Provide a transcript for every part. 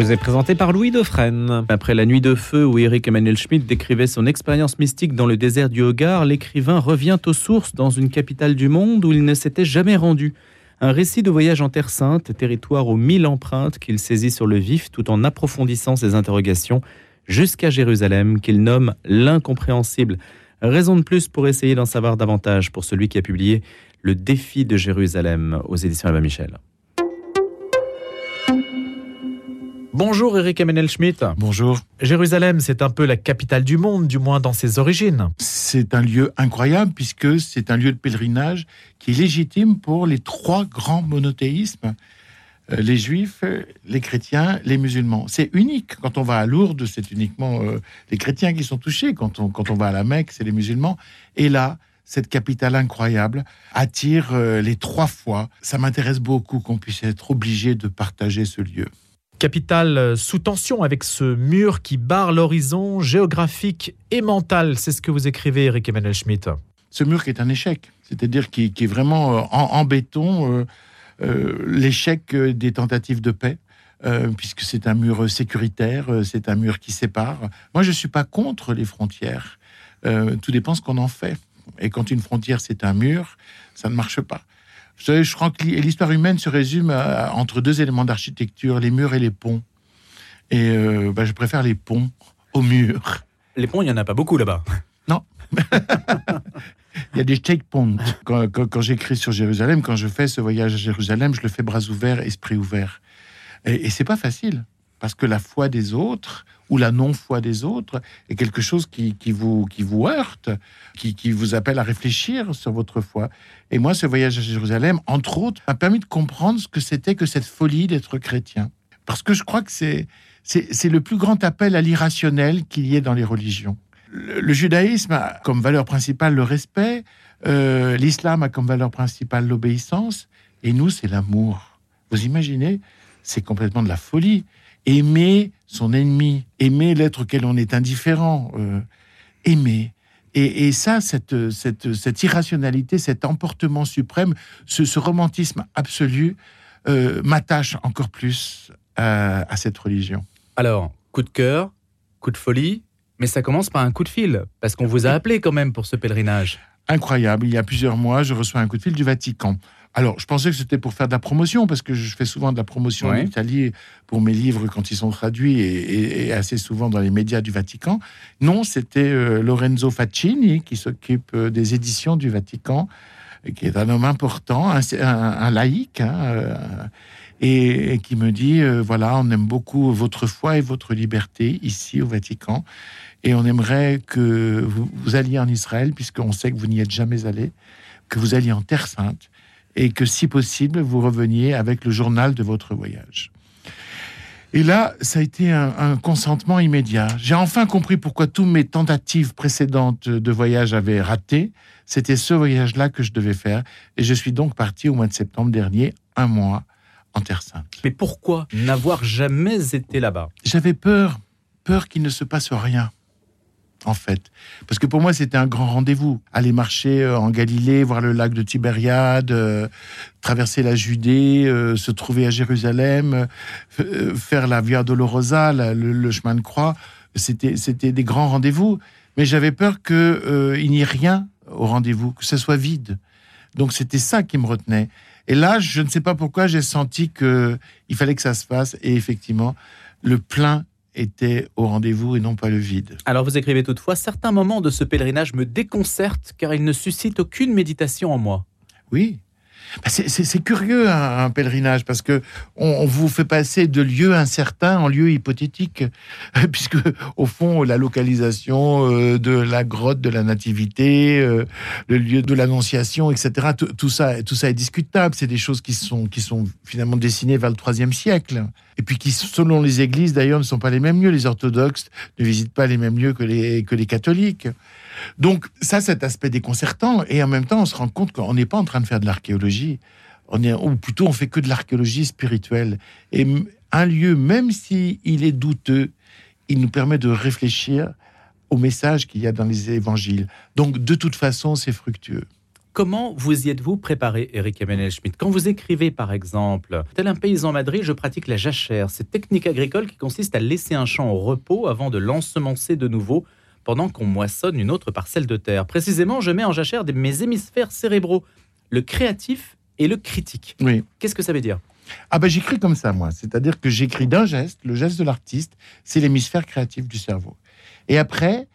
vous est présenté par Louis Dauphren. Après la nuit de feu où Eric Emmanuel Schmitt décrivait son expérience mystique dans le désert du Hogar, l'écrivain revient aux sources dans une capitale du monde où il ne s'était jamais rendu. Un récit de voyage en Terre Sainte, territoire aux mille empreintes qu'il saisit sur le vif tout en approfondissant ses interrogations jusqu'à Jérusalem qu'il nomme l'incompréhensible. Raison de plus pour essayer d'en savoir davantage pour celui qui a publié Le défi de Jérusalem aux éditions Albin Michel. Bonjour Eric Emmanuel Schmitt. Bonjour. Jérusalem, c'est un peu la capitale du monde, du moins dans ses origines. C'est un lieu incroyable puisque c'est un lieu de pèlerinage qui est légitime pour les trois grands monothéismes, euh, les juifs, les chrétiens, les musulmans. C'est unique. Quand on va à Lourdes, c'est uniquement euh, les chrétiens qui sont touchés. Quand on, quand on va à la Mecque, c'est les musulmans. Et là, cette capitale incroyable attire euh, les trois fois. Ça m'intéresse beaucoup qu'on puisse être obligé de partager ce lieu capitale euh, sous tension avec ce mur qui barre l'horizon géographique et mental. C'est ce que vous écrivez, Eric Emmanuel Schmitt. Ce mur qui est un échec, c'est-à-dire qui, est vraiment euh, en, béton euh, l'échec des tentatives de paix. puisque c'est un mur sécuritaire, c'est un mur qui sépare. Moi, je ne suis pas contre les frontières. tout dépend ce qu'on en fait. Et quand une frontière, c'est un mur, ça ne marche pas. Je crois que l'histoire humaine se résume entre deux éléments d'architecture, les murs et les ponts. Et euh, bah, je préfère les ponts aux murs. Les ponts, il n'y en a pas beaucoup là-bas. Non. il y a des checkpoints. Quand, quand, j'écris sur Jérusalem, quand je fais ce voyage à Jérusalem, je le fais bras ouverts, esprit ouvert. Et, et c'est pas facile parce que la foi des autres ou la non-foi des autres est quelque chose qui, vous, heurte, qui, vous appelle à réfléchir sur votre foi. Et moi, ce voyage à Jérusalem, entre autres, m'a permis de comprendre ce que c'était que cette folie d'être chrétien. Parce que je crois que c'est, c'est, le plus grand appel à l'irrationnel qu'il y ait dans les religions. Le, judaïsme a comme valeur principale le respect, euh, l'islam a comme valeur principale l'obéissance, et nous, c'est l'amour. Vous imaginez C'est complètement de la folie aimer son ennemi, aimer l'être auquel on est indifférent, euh, aimer. Et, ça, cette, cette, irrationalité, cet emportement suprême, ce, romantisme absolu euh, m'attache encore plus à, cette religion. Alors, coup de cœur, coup de folie, mais ça commence par un coup de fil, parce qu'on vous a appelé quand même pour ce pèlerinage. Incroyable, il y a plusieurs mois, je reçois un coup de fil du Vatican. Alors, je pensais que c'était pour faire de la promotion, parce que je fais souvent de la promotion en Italie pour mes livres quand ils sont traduits et, assez souvent dans les médias du Vatican. Non, c'était euh, Lorenzo Faccini qui s'occupe euh, des éditions du Vatican, qui est un homme important, un, laïc, hein, euh, et, qui me dit voilà, on aime beaucoup votre foi et votre liberté ici au Vatican, et on aimerait que vous, vous alliez en Israël, puisqu'on sait que vous n'y êtes jamais allé, que vous alliez en Terre Sainte et que si possible, vous reveniez avec le journal de votre voyage. Et là, ça a été un, consentement immédiat. J'ai enfin compris pourquoi toutes mes tentatives précédentes de voyage avaient raté. C'était ce voyage-là que je devais faire. Et je suis donc parti au mois de septembre dernier, un mois en Terre Sainte. Mais pourquoi n'avoir jamais été là-bas? J'avais peur, peur qu'il ne se passe rien en fait. Parce que pour moi, c'était un grand rendez-vous. Aller marcher euh, en Galilée, voir le lac de Tibériade, euh, traverser la Judée, euh, se trouver à Jérusalem, faire la Via Dolorosa, le, chemin de croix, c'était, des grands rendez-vous. Mais j'avais peur qu'il n'y ait rien au rendez-vous, que ce soit vide. Donc c'était ça qui me retenait. Et là, je ne sais pas pourquoi, j'ai senti qu'il fallait que ça se fasse. Et effectivement, le plein était au rendez-vous et non pas le vide. Alors vous écrivez toutefois, certains moments de ce pèlerinage me déconcertent car ils ne suscitent aucune méditation en moi. Oui, c'est curieux un, pèlerinage parce que on, vous fait passer de lieux incertains en lieux hypothétiques, puisque au fond la localisation euh, de la grotte de la nativité, euh, le lieu de l'annonciation, etc. Tout ça, tout ça est discutable. C'est des choses qui sont qui sont finalement dessinées vers le IIIe siècle et puis qui, selon les églises d'ailleurs, ne sont pas les mêmes lieux. Les orthodoxes ne visitent pas les mêmes lieux que les que les catholiques. Donc ça, cet aspect déconcertant, et en même temps, on se rend compte qu'on n'est pas en train de faire de l'archéologie, on est, ou plutôt on fait que de l'archéologie spirituelle. Et un lieu, même s'il est douteux, il nous permet de réfléchir au message qu'il y a dans les évangiles. Donc de toute façon, c'est fructueux. Comment vous y êtes-vous préparé, Eric Emmanuel Schmitt Quand vous écrivez, par exemple, tel un paysan madrid, je pratique la jachère, cette technique agricole qui consiste à laisser un champ au repos avant de l'ensemencer de nouveau pendant qu'on moissonne une autre parcelle de terre. Précisément, je mets en jachère mes hémisphères cérébraux, le créatif et le critique. Oui. Qu'est-ce que ça veut dire? Ah ben j'écris comme ça, moi. C'est-à-dire que j'écris d'un geste, le geste de l'artiste, c'est l'hémisphère créatif du cerveau. Et après,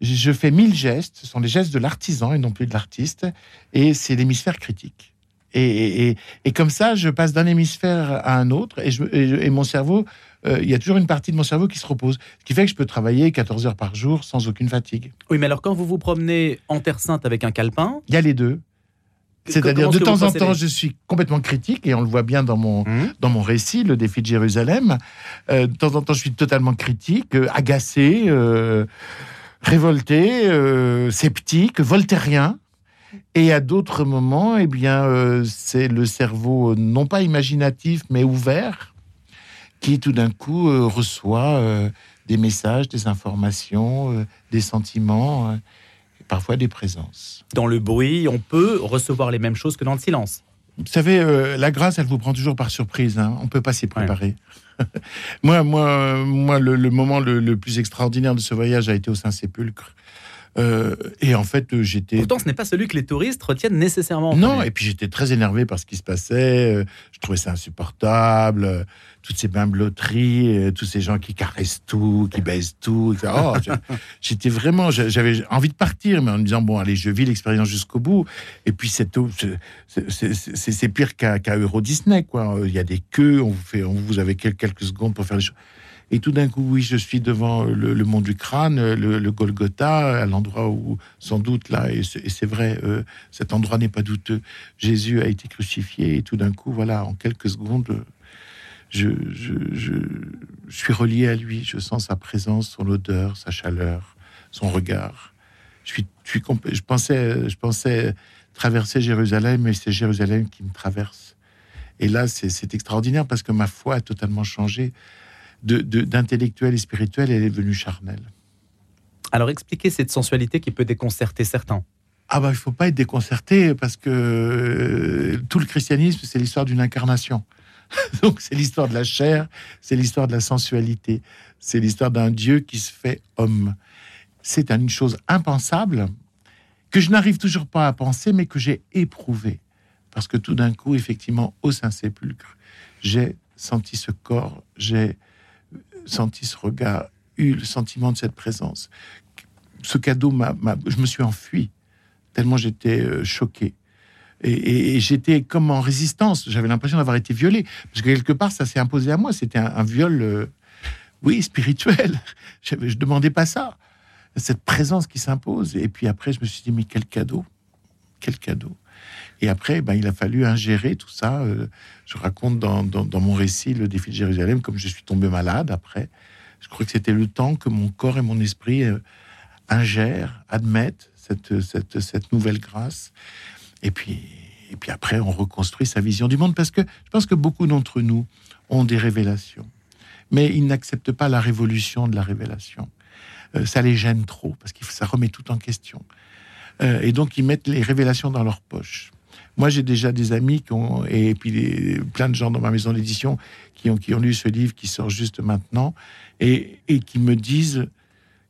je fais mille gestes, ce sont les gestes de l'artisan et non plus de l'artiste, et c'est l'hémisphère critique. Et, et, comme ça, je passe d'un hémisphère à un autre, et, je, et mon cerveau, euh, il y a toujours une partie de mon cerveau qui se repose, ce qui fait que je peux travailler 14 heures par jour sans aucune fatigue. Oui, mais alors quand vous vous promenez en Terre Sainte avec un calepin Il y a les deux. C'est-à-dire, de temps en temps, je suis complètement critique, et on le voit bien dans mon, mmh. dans mon récit, le défi de Jérusalem. Euh, de temps en temps, je suis totalement critique, euh, agacé révolté, euh, sceptique, voltairien. Et à d'autres moments, eh bien, euh, c'est le cerveau non pas imaginatif, mais ouvert, qui tout d'un coup euh, reçoit des messages, des informations, des sentiments, parfois des présences. Dans le bruit, on peut recevoir les mêmes choses que dans le silence. Vous savez, la grâce, elle vous prend toujours par surprise. Hein. On ne peut pas s'y préparer. moi, moi, moi, le, moment le, plus extraordinaire de ce voyage a été au Saint-Sépulcre. Euh, et en fait, j'étais. Pourtant, ce n'est pas celui que les touristes retiennent nécessairement. Non, et puis j'étais très énervé par ce qui se passait. Euh, je trouvais ça insupportable. Euh, toutes ces bimbeloteries, tous ces gens qui caressent tout, qui baissent tout. Oh, j'étais vraiment. J'avais envie de partir, mais en me disant bon, allez, je vis l'expérience jusqu'au bout. Et puis, c'est pire qu'à Euro Disney, quoi. Il y a des queues, on vous, fait, on vous avez quelques secondes pour faire les choses. Et tout d'un coup, oui, je suis devant le, mont du crâne, le, Golgotha, à l'endroit où, sans doute, là, et c'est vrai, euh, cet endroit n'est pas douteux, Jésus a été crucifié. Et tout d'un coup, voilà, en quelques secondes, je, suis relié à lui. Je sens sa présence, son odeur, sa chaleur, son regard. Je pensais traverser Jérusalem, mais c'est Jérusalem qui me traverse. Et là, c'est extraordinaire parce que ma foi a totalement changé d'intellectuel et spirituel, elle est devenue charnelle. Alors expliquez cette sensualité qui peut déconcerter certains. Ah bah il faut pas être déconcerté parce que euh, tout le christianisme c'est l'histoire d'une incarnation. Donc c'est l'histoire de la chair, c'est l'histoire de la sensualité, c'est l'histoire d'un Dieu qui se fait homme. C'est une chose impensable que je n'arrive toujours pas à penser mais que j'ai éprouvé parce que tout d'un coup effectivement au Saint-Sépulcre, j'ai senti ce corps, j'ai senti ce regard, eu le sentiment de cette présence. Ce cadeau, m'a, je me suis enfui, tellement j'étais euh, choqué. Et, j'étais comme en résistance. J'avais l'impression d'avoir été violé. Parce que quelque part, ça s'est imposé à moi. C'était un, viol, euh, oui, spirituel. Je ne demandais pas ça. Cette présence qui s'impose. Et puis après, je me suis dit, mais quel cadeau. Quel cadeau. Et après, ben, il a fallu ingérer tout ça. Euh, je raconte dans, mon récit le défi de Jérusalem, comme je suis tombé malade après. Je crois que c'était le temps que mon corps et mon esprit euh, ingèrent, admettent cette, nouvelle grâce. Et puis, et puis après, on reconstruit sa vision du monde, parce que je pense que beaucoup d'entre nous ont des révélations, mais ils n'acceptent pas la révolution de la révélation. Euh, ça les gêne trop, parce que ça remet tout en question. Et donc, ils mettent les révélations dans leur poche. Moi, j'ai déjà des amis qui ont, et puis plein de gens dans ma maison d'édition qui ont, qui ont lu ce livre qui sort juste maintenant et, et qui me disent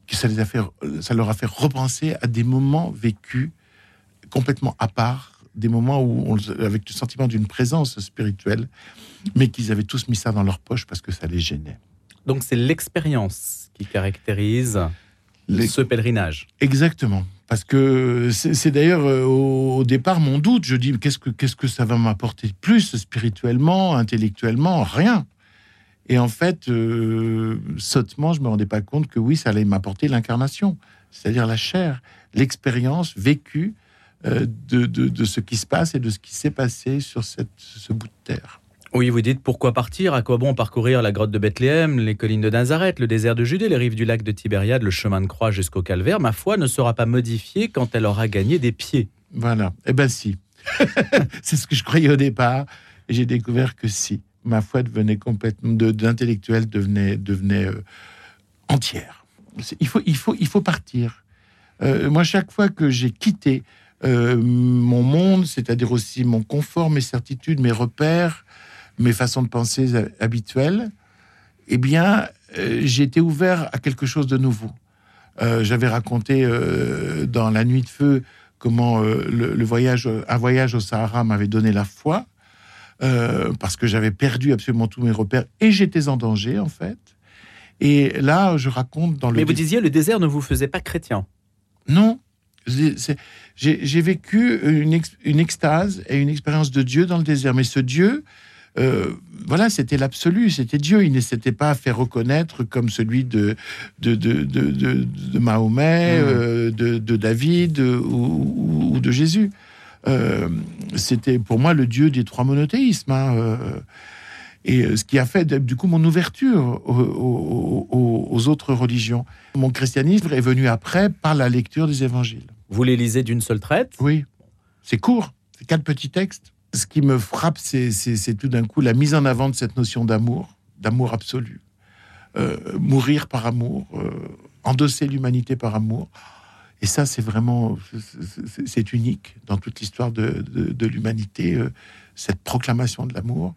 que ça, les a fait, ça leur a fait repenser à des moments vécus complètement à part, des moments où on, avec le sentiment d'une présence spirituelle, mais qu'ils avaient tous mis ça dans leur poche parce que ça les gênait. Donc c'est l'expérience qui caractérise ce pèlerinage. Exactement. Parce que c'est d'ailleurs euh, au départ mon doute. Je dis qu'est-ce que qu'est-ce que ça va m'apporter de plus spirituellement, intellectuellement, rien. Et en fait, euh, sottement, je me rendais pas compte que oui, ça allait m'apporter l'incarnation, c'est-à-dire la chair, l'expérience vécue euh, de, de, de, ce qui se passe et de ce qui s'est passé sur cette, ce bout de terre. Oui, vous dites pourquoi partir? À quoi bon parcourir la grotte de Bethléem, les collines de Nazareth, le désert de Judée, les rives du lac de Tibériade, le chemin de croix jusqu'au calvaire? Ma foi ne sera pas modifiée quand elle aura gagné des pieds. Voilà. Eh ben si. C'est ce que je croyais au départ. J'ai découvert que si. Ma foi devenait complètement. d'intellectuel devenait, devenait euh, entière. Il faut, il, faut, il faut partir. Euh, moi, chaque fois que j'ai quitté euh, mon monde, c'est-à-dire aussi mon confort, mes certitudes, mes repères, mes façons de penser habituelles, eh bien, euh, été ouvert à quelque chose de nouveau. Euh, j'avais raconté dans La Nuit de Feu comment le, voyage, un voyage au Sahara m'avait donné la foi, parce que j'avais perdu absolument tous mes repères et j'étais en danger, en fait. Et là, je raconte dans le. Mais vous disiez, le désert ne vous faisait pas chrétien. Non, j'ai vécu une, une, extase et une expérience de Dieu dans le désert. Mais ce Dieu, euh, voilà, c'était l'absolu, c'était Dieu. Il ne s'était pas fait reconnaître comme celui de, de, de, de, Mahomet, mmh. euh, de, David ou, de Jésus. Euh, c'était pour moi le Dieu des trois monothéismes. Hein, et ce qui a fait du coup mon ouverture aux autres religions. Mon christianisme est venu après par la lecture des évangiles. Vous les lisez d'une seule traite? Oui. C'est court, c'est quatre petits textes. Ce qui me frappe, c'est tout d'un coup la mise en avant de cette notion d'amour, d'amour absolu. Euh, mourir par amour, euh, endosser l'humanité par amour. Et ça, c'est vraiment, c'est unique dans toute l'histoire de, l'humanité, euh, cette proclamation de l'amour.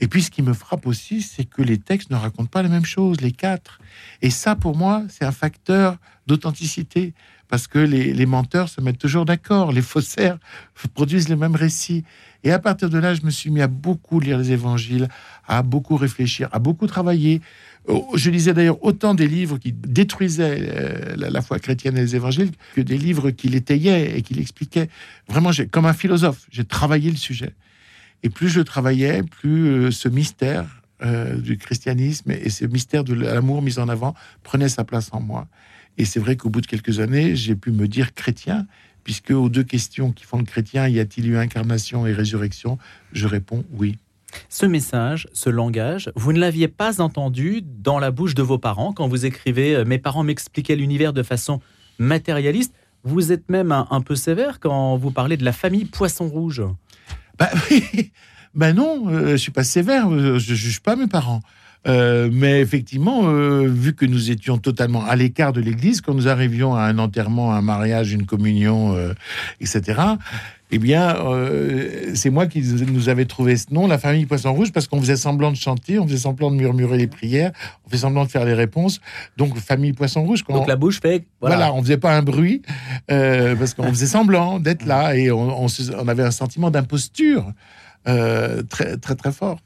Et puis, ce qui me frappe aussi, c'est que les textes ne racontent pas la même chose, les quatre. Et ça, pour moi, c'est un facteur d'authenticité parce que les, menteurs se mettent toujours d'accord, les faussaires produisent les mêmes récits. Et à partir de là, je me suis mis à beaucoup lire les évangiles, à beaucoup réfléchir, à beaucoup travailler. Oh, je lisais d'ailleurs autant des livres qui détruisaient euh, la, foi chrétienne et les évangiles que des livres qui l'étayaient et qui l'expliquaient. Vraiment, comme un philosophe, j'ai travaillé le sujet. Et plus je travaillais, plus euh, ce mystère euh, du christianisme et ce mystère de l'amour mis en avant prenait sa place en moi. Et c'est vrai qu'au bout de quelques années, j'ai pu me dire chrétien, puisque aux deux questions qui font le chrétien, y a-t-il eu incarnation et résurrection Je réponds oui. Ce message, ce langage, vous ne l'aviez pas entendu dans la bouche de vos parents quand vous écrivez euh, Mes parents m'expliquaient l'univers de façon matérialiste. Vous êtes même un, peu sévère quand vous parlez de la famille Poisson Rouge. Bah, ben non, euh, je suis pas sévère, euh, je juge pas mes parents. Euh, mais effectivement, euh, vu que nous étions totalement à l'écart de l'Église, quand nous arrivions à un enterrement, un mariage, une communion, euh, etc., eh bien, c'est moi qui nous avais trouvé ce nom, la famille Poisson Rouge, parce qu'on faisait semblant de chanter, on faisait semblant de murmurer les prières, on faisait semblant de faire les réponses. Donc, famille Poisson Rouge. Donc, la bouche fait. Voilà, voilà on faisait pas un bruit, parce qu'on faisait semblant d'être là, et on, on, avait un sentiment d'imposture très, très, très fort.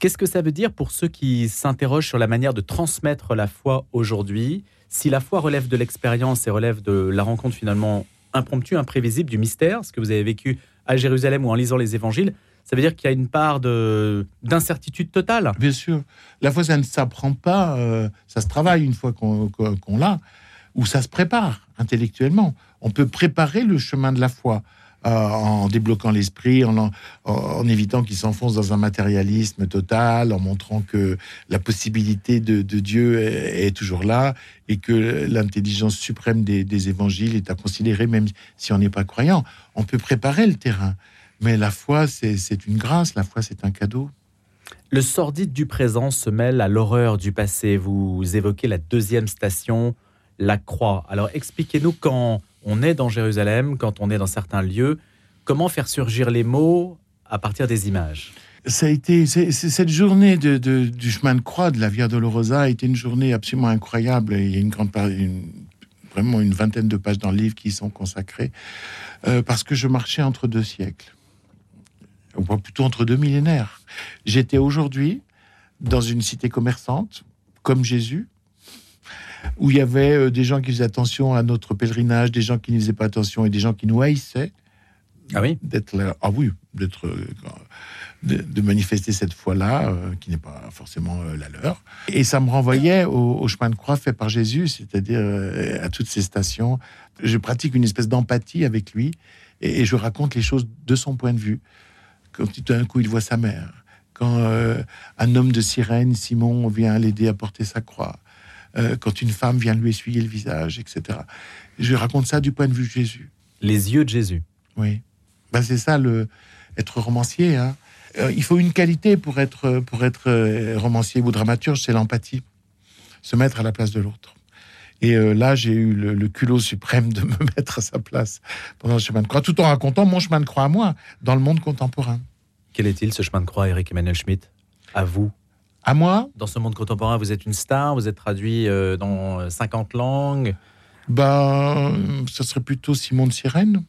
Qu'est-ce que ça veut dire pour ceux qui s'interrogent sur la manière de transmettre la foi aujourd'hui? Si la foi relève de l'expérience et relève de la rencontre finalement impromptue, imprévisible du mystère, ce que vous avez vécu à Jérusalem ou en lisant les évangiles, ça veut dire qu'il y a une part d'incertitude totale. Bien sûr. La foi, ça ne s'apprend pas, euh, ça se travaille une fois qu'on l'a, ou ça se prépare intellectuellement. On peut préparer le chemin de la foi. Euh, en débloquant l'esprit, en, évitant qu'il s'enfonce dans un matérialisme total, en montrant que la possibilité de, Dieu est, toujours là et que l'intelligence suprême des, évangiles est à considérer même si on n'est pas croyant. On peut préparer le terrain, mais la foi, c'est une grâce, la foi, c'est un cadeau. Le sordide du présent se mêle à l'horreur du passé. Vous évoquez la deuxième station, la croix. Alors expliquez-nous quand on est dans Jérusalem, quand on est dans certains lieux, comment faire surgir les mots à partir des images? Ça a été cette journée du chemin de croix de la Via Dolorosa a été une journée absolument incroyable. Il y a une grande vraiment une vingtaine de pages dans le livre qui y sont consacrées euh, parce que je marchais entre deux siècles, ou plutôt entre deux millénaires. J'étais aujourd'hui dans une cité commerçante comme Jésus, où il y avait euh, des gens qui faisaient attention à notre pèlerinage, des gens qui ne faisaient pas attention et des gens qui nous haïssaient. Ah oui? D'être là. Ah oui, d'être. Euh, de, manifester cette foi-là, euh, qui n'est pas forcément la leur. Et ça me renvoyait au, chemin de croix fait par Jésus, c'est-à-dire à toutes ces stations. Je pratique une espèce d'empathie avec lui et, je raconte les choses de son point de vue. Quand tout d'un coup il voit sa mère, quand un homme de sirène, Simon, vient l'aider à porter sa croix, euh, quand une femme vient lui essuyer le visage, etc. Je raconte ça du point de vue de Jésus. Les yeux de Jésus. Oui. Ben, c'est ça, le, être romancier. Hein. Euh, il faut une qualité pour être, pour être euh, romancier ou dramaturge, c'est l'empathie. Se mettre à la place de l'autre. Et euh, là, j'ai eu le, le culot suprême de me mettre à sa place pendant le chemin de croix, tout en racontant mon chemin de croix à moi, dans le monde contemporain. Quel est-il ce chemin de croix, Eric Emmanuel Schmitt? À vous À moi Dans ce monde contemporain, vous êtes une star, vous êtes traduit euh, dans 50 langues. Ben, ça serait plutôt Simon de Sirène.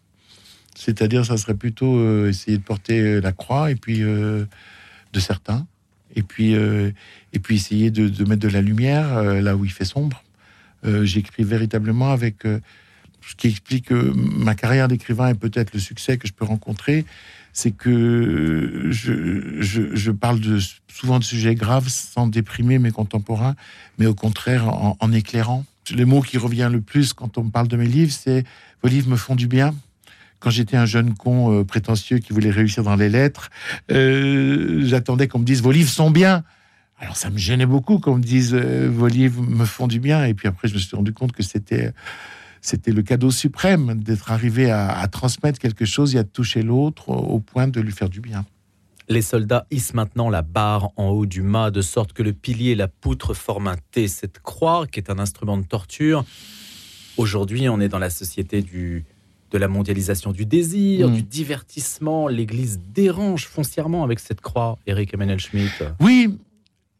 C'est-à-dire, ça serait plutôt euh, essayer de porter euh, la croix et puis euh, de certains, et puis euh, et puis essayer de, de mettre de la lumière euh, là où il fait sombre. Euh, J'écris véritablement avec euh, ce qui explique euh, ma carrière d'écrivain et peut-être le succès que je peux rencontrer, c'est que je, je, parle souvent de sujets graves sans déprimer mes contemporains, mais au contraire en, éclairant. Le mot qui revient le plus quand on me parle de mes livres, c'est vos livres me font du bien quand j'étais un jeune con euh, prétentieux qui voulait réussir dans les lettres, euh, j'attendais qu'on me dise vos livres sont bien. Alors ça me gênait beaucoup qu'on me dise euh, vos livres me font du bien. Et puis après, je me suis rendu compte que c'était c'était le cadeau suprême d'être arrivé à, à transmettre quelque chose et à toucher l'autre au, point de lui faire du bien. Les soldats hissent maintenant la barre en haut du mât, de sorte que le pilier et la poutre forment un T. Cette croix, qui est un instrument de torture, aujourd'hui, on est dans la société du, de la mondialisation du désir, Mm. du divertissement. L'Église dérange foncièrement avec cette croix, Eric Emmanuel Schmitt. Oui,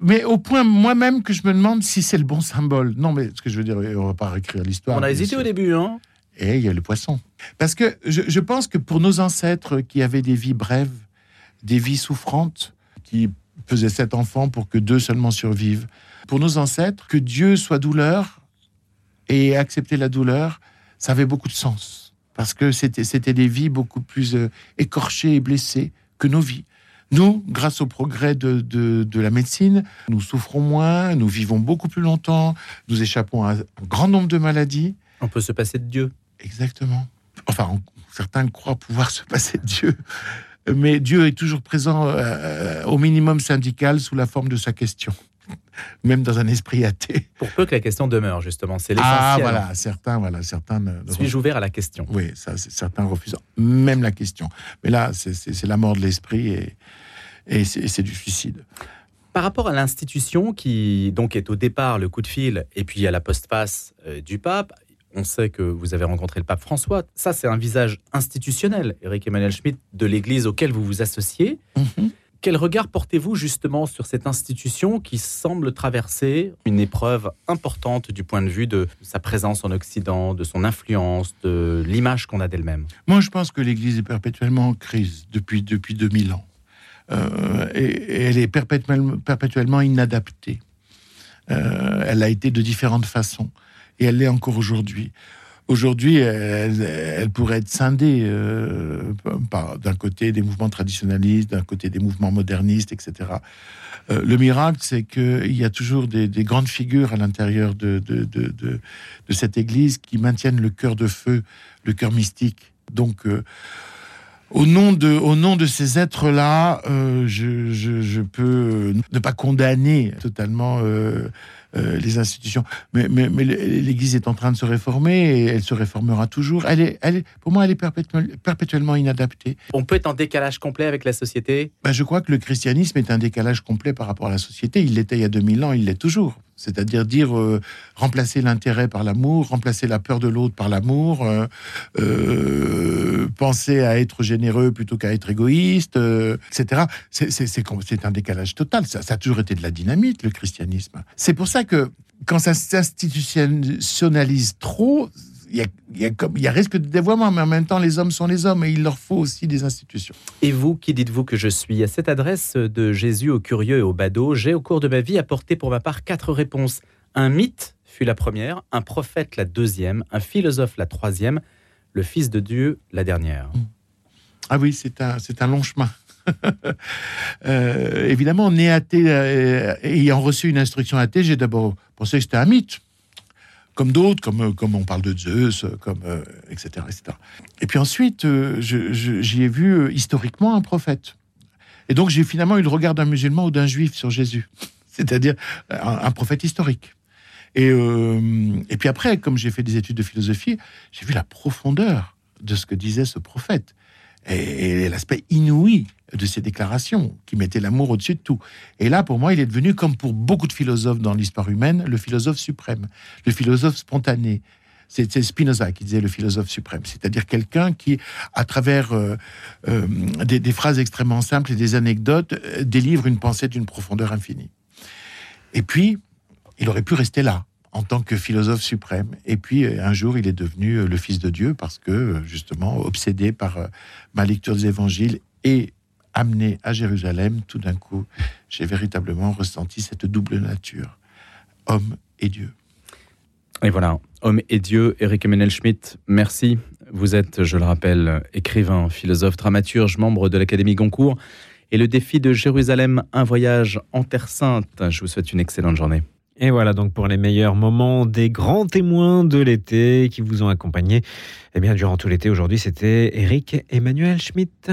mais au point moi-même que je me demande si c'est le bon symbole. Non, mais ce que je veux dire, on va pas réécrire l'histoire. On a hésité au début, hein Et il y a le poisson. Parce que je, je pense que pour nos ancêtres qui avaient des vies brèves, des vies souffrantes, qui faisaient sept enfants pour que deux seulement survivent, pour nos ancêtres, que Dieu soit douleur et accepter la douleur, ça avait beaucoup de sens. Parce que c'était c'était des vies beaucoup plus euh, écorchées et blessées que nos vies. Nous, grâce au progrès de, de, de la médecine, nous souffrons moins, nous vivons beaucoup plus longtemps, nous échappons à un grand nombre de maladies. On peut se passer de Dieu. Exactement. Enfin, on- certains croient pouvoir se passer de Dieu. Mais Dieu est toujours présent euh, au minimum syndical sous la forme de sa question, même dans un esprit athée. Pour peu que la question demeure, justement. C'est Ah, l'essentiel. voilà, certains, voilà, certains. ne- Suis-je ouvert à la question? Oui, ça, certains refusent même la question. Mais là, c'est la mort de l'esprit et, et c'est du suicide. Par rapport à l'institution qui donc est au départ le coup de fil et puis à la postface euh, du pape, on sait que vous avez rencontré le pape François. Ça, c'est un visage institutionnel, Eric Emmanuel Schmitt, de l'Église auquel vous vous associez. Mhm. Quel regard portez-vous justement sur cette institution qui semble traverser une épreuve importante du point de vue de sa présence en Occident, de son influence, de l'image qu'on a d'elle-même? Moi, je pense que l'Église est perpétuellement en crise depuis, depuis 2000 ans. Euh, et, elle est perpétuellement, inadaptée. Euh, elle a été de différentes façons. Et elle l'est encore aujourd'hui. Aujourd'hui, elle, pourrait être scindée euh, par- d'un côté des mouvements traditionnalistes, d'un côté des mouvements modernistes, etc. Le miracle, c'est qu'il y a toujours des, des grandes figures à l'intérieur de, cette Église qui maintiennent le cœur de feu, le cœur mystique. Donc, au, nom de, au nom de ces êtres-là, euh, je, je- je peux ne pas condamner totalement euh, les institutions. Mais, mais, mais l'Église est en train de se réformer et elle se réformera toujours. Elle est, elle pour moi, elle est perpétuellement, perpétuellement inadaptée. On peut être en décalage complet avec la société? Ben, je crois que le christianisme est un décalage complet par rapport à la société. Il l'était il y a 2000 ans, il l'est toujours. C'est-à-dire dire euh, remplacer l'intérêt par l'amour, remplacer la peur de l'autre par l'amour, euh, euh, penser à être généreux plutôt qu'à être égoïste, etc. C'est un décalage total. Ça, ça a toujours été de la dynamite, le christianisme. C'est pour ça que quand ça s'institutionnalise trop, il y a, il y a comme- il y a risque de dévoiement, mais en même temps, les hommes sont les hommes et il leur faut aussi des institutions. Et vous, qui dites-vous que je suis À cette adresse de Jésus aux curieux et aux badauds, j'ai au cours de ma vie apporté pour ma part quatre réponses. Un mythe fut la première, un prophète la deuxième, un philosophe la troisième, le Fils de Dieu la dernière. Ah oui, c'est un, c'est un long chemin. Euh, évidemment, né athée, euh, ayant reçu une instruction athée, j'ai d'abord pensé que c'était un mythe. Comme d'autres, comme, euh, comme on parle de Zeus, comme, etc., etc. Et puis ensuite, j'y ai vu historiquement un prophète. Et donc, j'ai finalement eu le regard d'un musulman ou d'un juif sur Jésus. C'est-à-dire un, prophète historique. Et, et puis après, comme j'ai fait des études de philosophie, j'ai vu la profondeur de ce que disait ce prophète et, l'aspect inouï de ses déclarations, qui mettait l'amour au-dessus de tout. Et là, pour moi, il est devenu, comme pour beaucoup de philosophes dans l'histoire humaine, le philosophe suprême, le philosophe spontané. C'est Spinoza qui disait le philosophe suprême, c'est-à-dire quelqu'un qui, à travers euh, euh, des, des, phrases extrêmement simples et des anecdotes, euh, délivre une pensée d'une profondeur infinie. Et puis, il aurait pu rester là, en tant que philosophe suprême. Et puis un jour, il est devenu le Fils de Dieu parce que, justement, obsédé par ma lecture des évangiles et amené à Jérusalem, tout d'un coup, j'ai véritablement ressenti cette double nature, homme et Dieu. Et voilà, homme et Dieu, Eric Emmanuel Schmitt, merci. Vous êtes, je le rappelle, écrivain, philosophe, dramaturge, membre de l'Académie Goncourt. Et le défi de Jérusalem, un voyage en Terre Sainte. Je vous souhaite une excellente journée. Et voilà donc pour les meilleurs moments des grands témoins de l'été qui vous ont accompagné. Eh bien, durant tout l'été, aujourd'hui, c'était Eric Emmanuel Schmitt.